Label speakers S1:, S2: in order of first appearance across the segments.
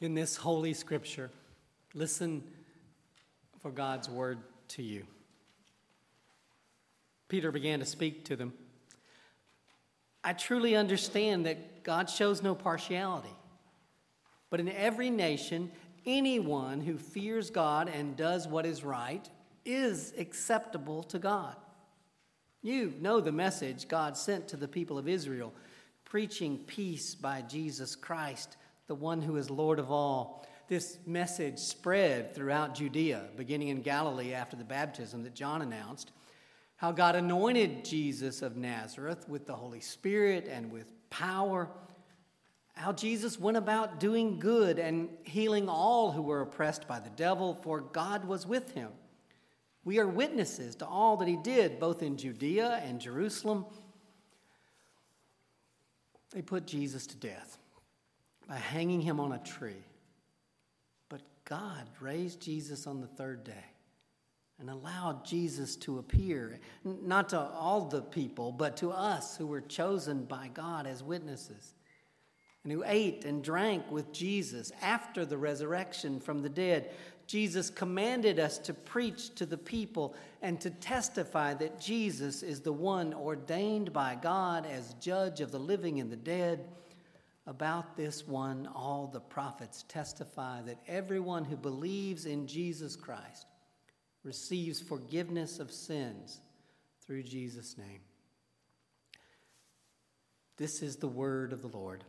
S1: in this holy scripture. Listen for God's word to you. Peter began to speak to them. I truly understand that God shows no partiality, but in every nation, anyone who fears God and does what is right is acceptable to God. You know the message God sent to the people of Israel, preaching peace by Jesus Christ the one who is Lord of all. This message spread throughout Judea, beginning in Galilee after the baptism that John announced. How God anointed Jesus of Nazareth with the Holy Spirit and with power. How Jesus went about doing good and healing all who were oppressed by the devil, for God was with him. We are witnesses to all that he did, both in Judea and Jerusalem. They put Jesus to death by hanging him on a tree. But God raised Jesus on the third day and allowed Jesus to appear, not to all the people, but to us who were chosen by God as witnesses, and who ate and drank with Jesus after the resurrection from the dead. Jesus commanded us to preach to the people and to testify that Jesus is the one ordained by God as judge of the living and the dead. About this one, all the prophets testify that everyone who believes in Jesus Christ receives forgiveness of sins through Jesus' name. This is the word of the Lord.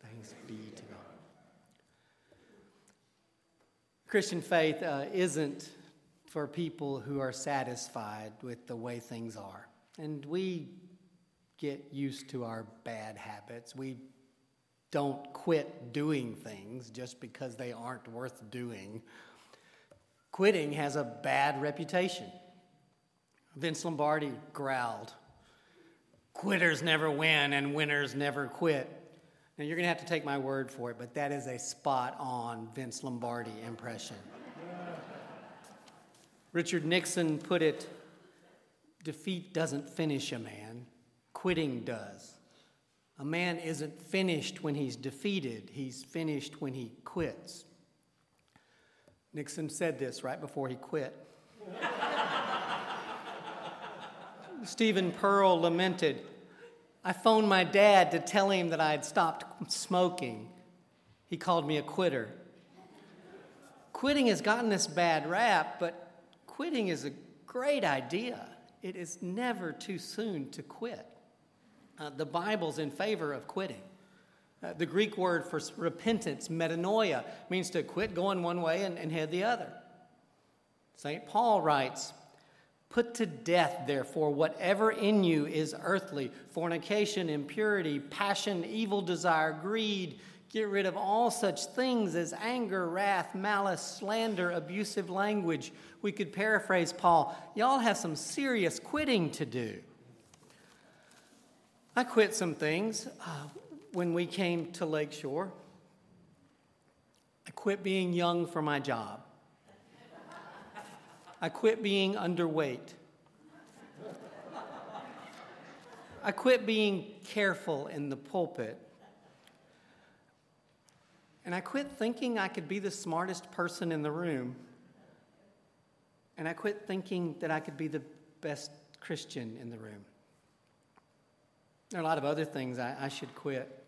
S1: Thanks be to God. Christian faith uh, isn't for people who are satisfied with the way things are. And we get used to our bad habits. We don't quit doing things just because they aren't worth doing. Quitting has a bad reputation. Vince Lombardi growled, Quitters never win and winners never quit. Now, you're going to have to take my word for it, but that is a spot on Vince Lombardi impression. Richard Nixon put it defeat doesn't finish a man, quitting does. A man isn't finished when he's defeated, he's finished when he quits. Nixon said this right before he quit. Stephen Pearl lamented, I phoned my dad to tell him that I had stopped smoking. He called me a quitter. Quitting has gotten this bad rap, but quitting is a great idea. It is never too soon to quit. Uh, the Bible's in favor of quitting. Uh, the Greek word for repentance, metanoia, means to quit going one way and, and head the other. St. Paul writes, Put to death, therefore, whatever in you is earthly fornication, impurity, passion, evil desire, greed. Get rid of all such things as anger, wrath, malice, slander, abusive language. We could paraphrase Paul y'all have some serious quitting to do. I quit some things uh, when we came to Lake Shore. I quit being young for my job. I quit being underweight. I quit being careful in the pulpit. And I quit thinking I could be the smartest person in the room. And I quit thinking that I could be the best Christian in the room. There are a lot of other things I, I should quit.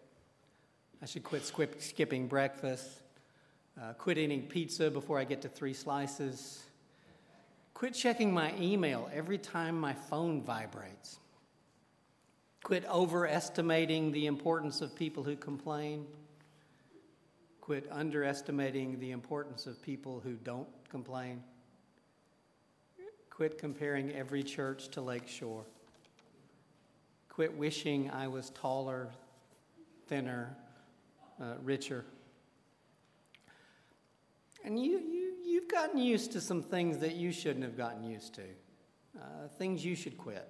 S1: I should quit skip, skipping breakfast, uh, quit eating pizza before I get to three slices, quit checking my email every time my phone vibrates, quit overestimating the importance of people who complain, quit underestimating the importance of people who don't complain, quit comparing every church to Lake Shore. Quit wishing I was taller, thinner, uh, richer. And you, you, you've gotten used to some things that you shouldn't have gotten used to, uh, things you should quit.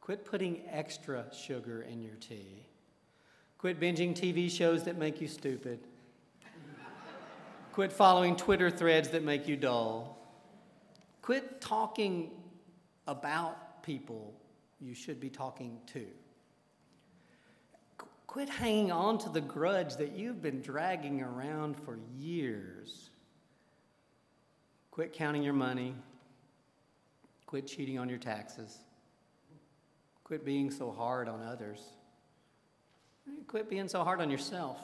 S1: Quit putting extra sugar in your tea. Quit binging TV shows that make you stupid. Quit following Twitter threads that make you dull. Quit talking about people you should be talking to. Quit hanging on to the grudge that you've been dragging around for years. Quit counting your money. Quit cheating on your taxes. Quit being so hard on others. Quit being so hard on yourself.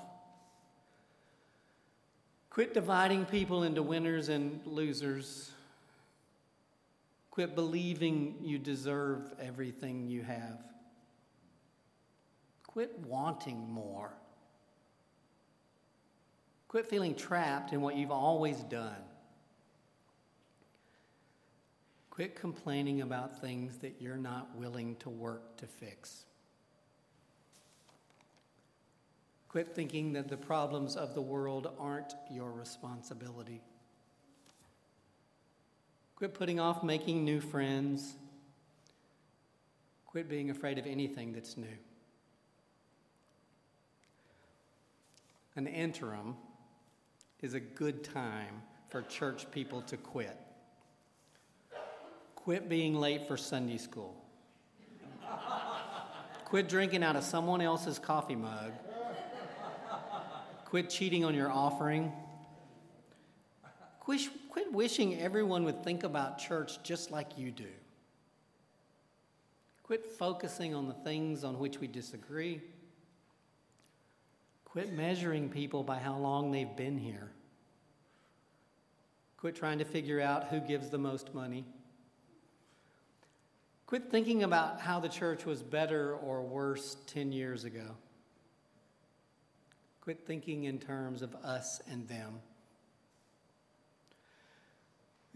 S1: Quit dividing people into winners and losers. Quit believing you deserve everything you have. Quit wanting more. Quit feeling trapped in what you've always done. Quit complaining about things that you're not willing to work to fix. Quit thinking that the problems of the world aren't your responsibility. Quit putting off making new friends. Quit being afraid of anything that's new. An interim is a good time for church people to quit. Quit being late for Sunday school. Quit drinking out of someone else's coffee mug Quit cheating on your offering. Quit, quit wishing everyone would think about church just like you do. Quit focusing on the things on which we disagree. Quit measuring people by how long they've been here. Quit trying to figure out who gives the most money. Quit thinking about how the church was better or worse 10 years ago. Quit thinking in terms of us and them.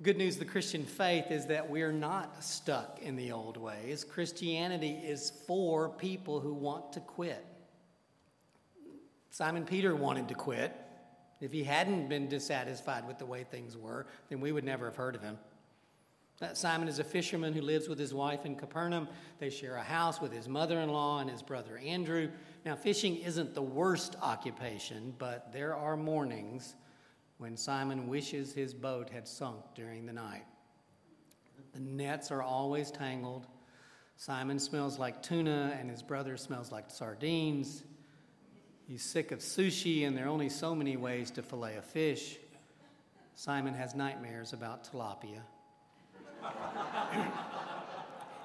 S1: Good news of the Christian faith is that we're not stuck in the old ways. Christianity is for people who want to quit. Simon Peter wanted to quit. If he hadn't been dissatisfied with the way things were, then we would never have heard of him. Simon is a fisherman who lives with his wife in Capernaum. They share a house with his mother in law and his brother Andrew. Now, fishing isn't the worst occupation, but there are mornings when Simon wishes his boat had sunk during the night. The nets are always tangled. Simon smells like tuna, and his brother smells like sardines. He's sick of sushi, and there are only so many ways to fillet a fish. Simon has nightmares about tilapia.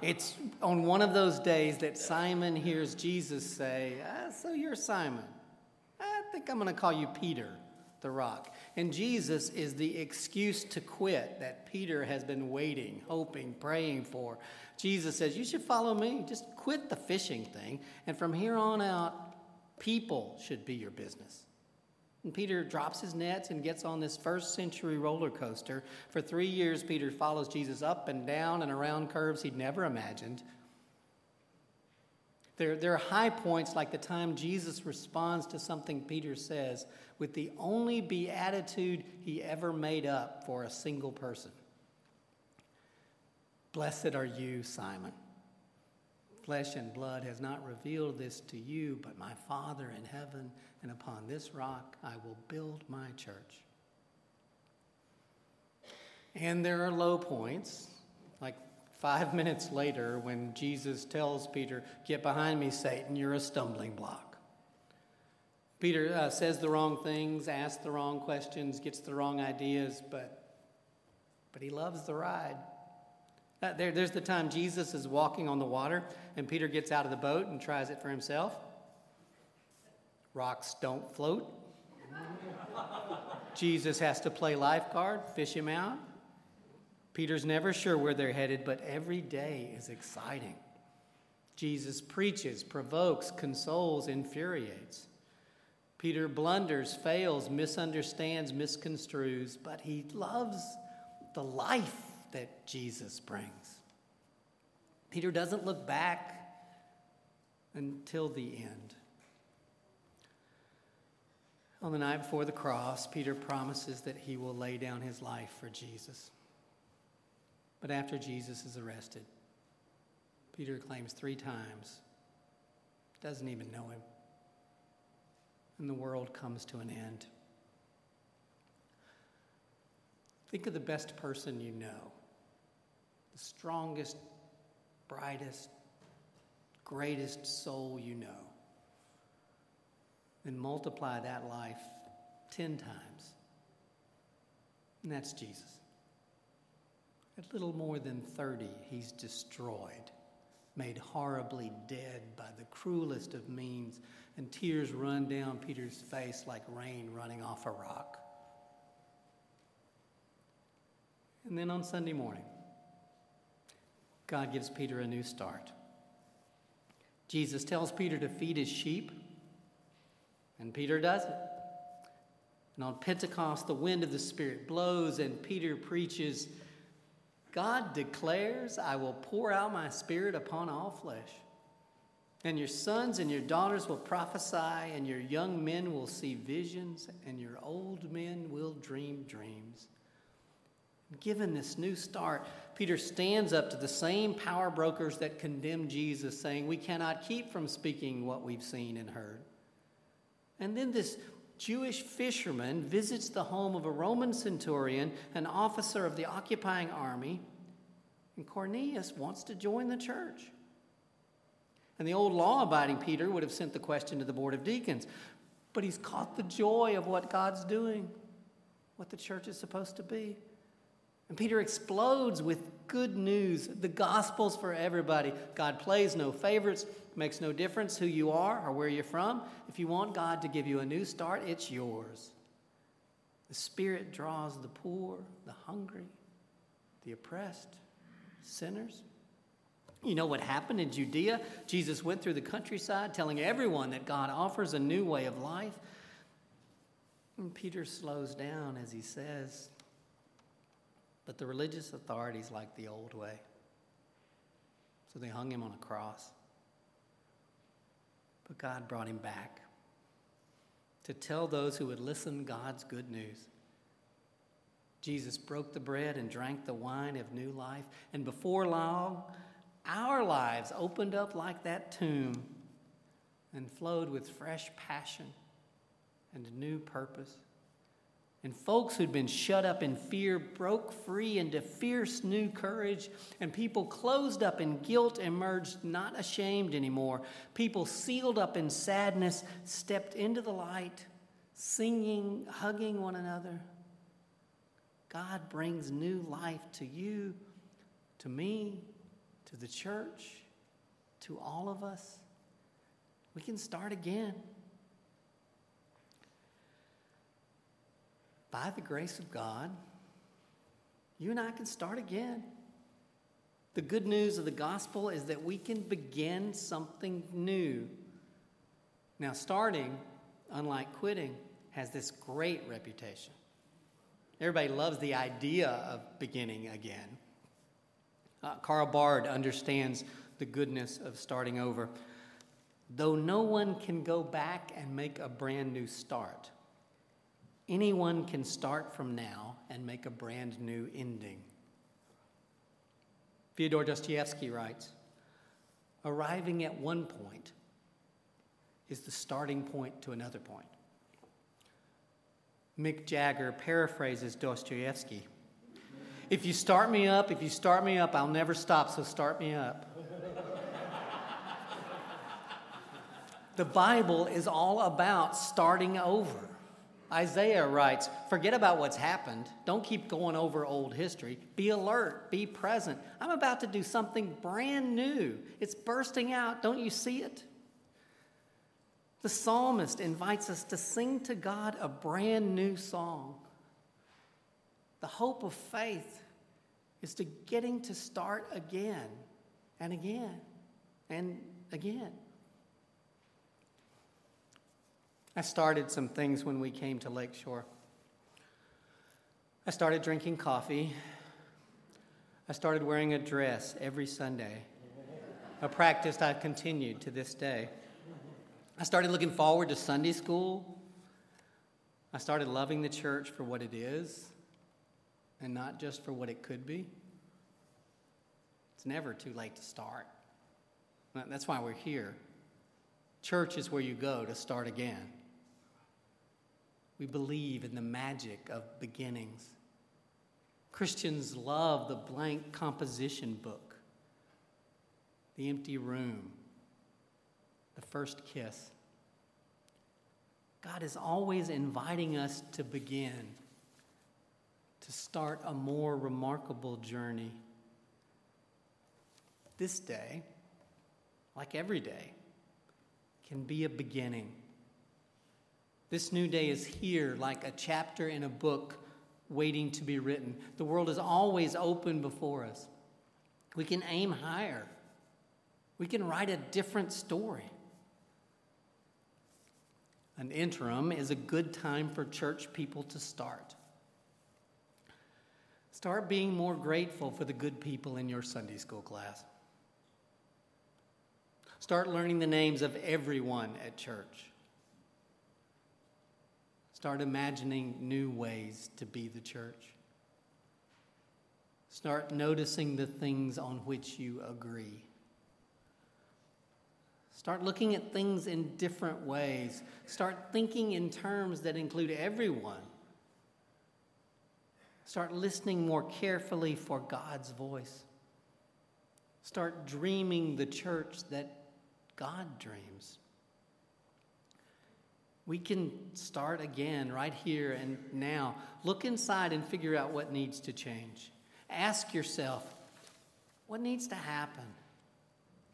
S1: it's on one of those days that Simon hears Jesus say, ah, So you're Simon. I think I'm going to call you Peter, the rock. And Jesus is the excuse to quit that Peter has been waiting, hoping, praying for. Jesus says, You should follow me. Just quit the fishing thing. And from here on out, people should be your business. And Peter drops his nets and gets on this first century roller coaster. For three years, Peter follows Jesus up and down and around curves he'd never imagined. There, there are high points like the time Jesus responds to something Peter says with the only beatitude he ever made up for a single person Blessed are you, Simon. Flesh and blood has not revealed this to you, but my Father in heaven, and upon this rock I will build my church. And there are low points, five minutes later when Jesus tells Peter, Get behind me, Satan, you're a stumbling block. Peter uh, says the wrong things, asks the wrong questions, gets the wrong ideas, but, but he loves the ride. Uh, there, there's the time Jesus is walking on the water and Peter gets out of the boat and tries it for himself. Rocks don't float. Jesus has to play lifeguard, fish him out. Peter's never sure where they're headed, but every day is exciting. Jesus preaches, provokes, consoles, infuriates. Peter blunders, fails, misunderstands, misconstrues, but he loves the life that Jesus brings. Peter doesn't look back until the end. On the night before the cross, Peter promises that he will lay down his life for Jesus. But after Jesus is arrested, Peter claims three times, doesn't even know him. And the world comes to an end. Think of the best person you know the strongest, brightest, greatest soul you know. and multiply that life 10 times. And that's Jesus. At little more than 30, he's destroyed, made horribly dead by the cruelest of means, and tears run down Peter's face like rain running off a rock. And then on Sunday morning, God gives Peter a new start. Jesus tells Peter to feed his sheep, and Peter does it. And on Pentecost, the wind of the Spirit blows, and Peter preaches God declares, I will pour out my Spirit upon all flesh. And your sons and your daughters will prophesy, and your young men will see visions, and your old men will dream dreams. Given this new start, Peter stands up to the same power brokers that condemned Jesus, saying, We cannot keep from speaking what we've seen and heard. And then this Jewish fisherman visits the home of a Roman centurion, an officer of the occupying army, and Cornelius wants to join the church. And the old law abiding Peter would have sent the question to the board of deacons, but he's caught the joy of what God's doing, what the church is supposed to be. And Peter explodes with good news. The gospel's for everybody. God plays no favorites, makes no difference who you are or where you're from. If you want God to give you a new start, it's yours. The Spirit draws the poor, the hungry, the oppressed, sinners. You know what happened in Judea? Jesus went through the countryside telling everyone that God offers a new way of life. And Peter slows down as he says, but the religious authorities liked the old way. So they hung him on a cross. But God brought him back to tell those who would listen God's good news. Jesus broke the bread and drank the wine of new life. And before long, our lives opened up like that tomb and flowed with fresh passion and new purpose. And folks who'd been shut up in fear broke free into fierce new courage. And people closed up in guilt emerged not ashamed anymore. People sealed up in sadness stepped into the light, singing, hugging one another. God brings new life to you, to me, to the church, to all of us. We can start again. By the grace of God, you and I can start again. The good news of the gospel is that we can begin something new. Now, starting, unlike quitting, has this great reputation. Everybody loves the idea of beginning again. Uh, Karl Barth understands the goodness of starting over. Though no one can go back and make a brand new start, Anyone can start from now and make a brand new ending. Fyodor Dostoevsky writes Arriving at one point is the starting point to another point. Mick Jagger paraphrases Dostoevsky If you start me up, if you start me up, I'll never stop, so start me up. the Bible is all about starting over. Isaiah writes, Forget about what's happened. Don't keep going over old history. Be alert. Be present. I'm about to do something brand new. It's bursting out. Don't you see it? The psalmist invites us to sing to God a brand new song. The hope of faith is to getting to start again and again and again. I started some things when we came to Lake Shore. I started drinking coffee. I started wearing a dress every Sunday, a practice I've continued to this day. I started looking forward to Sunday school. I started loving the church for what it is and not just for what it could be. It's never too late to start. That's why we're here. Church is where you go to start again. We believe in the magic of beginnings. Christians love the blank composition book, the empty room, the first kiss. God is always inviting us to begin, to start a more remarkable journey. This day, like every day, can be a beginning. This new day is here like a chapter in a book waiting to be written. The world is always open before us. We can aim higher, we can write a different story. An interim is a good time for church people to start. Start being more grateful for the good people in your Sunday school class. Start learning the names of everyone at church. Start imagining new ways to be the church. Start noticing the things on which you agree. Start looking at things in different ways. Start thinking in terms that include everyone. Start listening more carefully for God's voice. Start dreaming the church that God dreams. We can start again right here and now. Look inside and figure out what needs to change. Ask yourself, what needs to happen?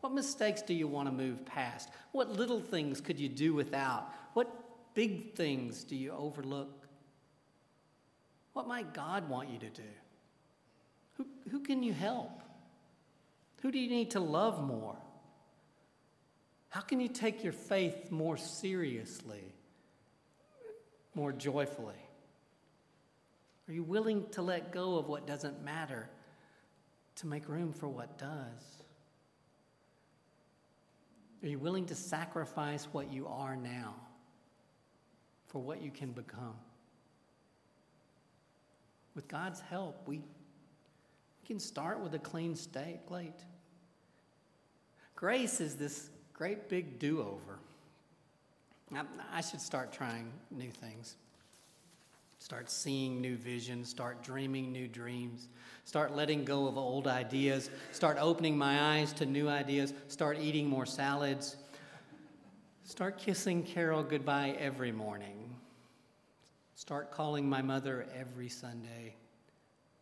S1: What mistakes do you want to move past? What little things could you do without? What big things do you overlook? What might God want you to do? Who, who can you help? Who do you need to love more? How can you take your faith more seriously, more joyfully? Are you willing to let go of what doesn't matter to make room for what does? Are you willing to sacrifice what you are now for what you can become? With God's help, we, we can start with a clean slate. Grace is this great big do over. I, should start trying new things. Start seeing new visions, start dreaming new dreams, start letting go of old ideas, start opening my eyes to new ideas, start eating more salads, start kissing Carol goodbye every morning, start calling my mother every Sunday,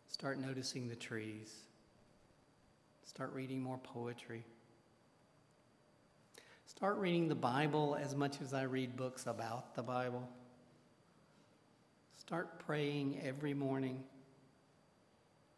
S1: start noticing the trees, start reading more poetry. Start reading the Bible as much as I read books about the Bible. Start praying every morning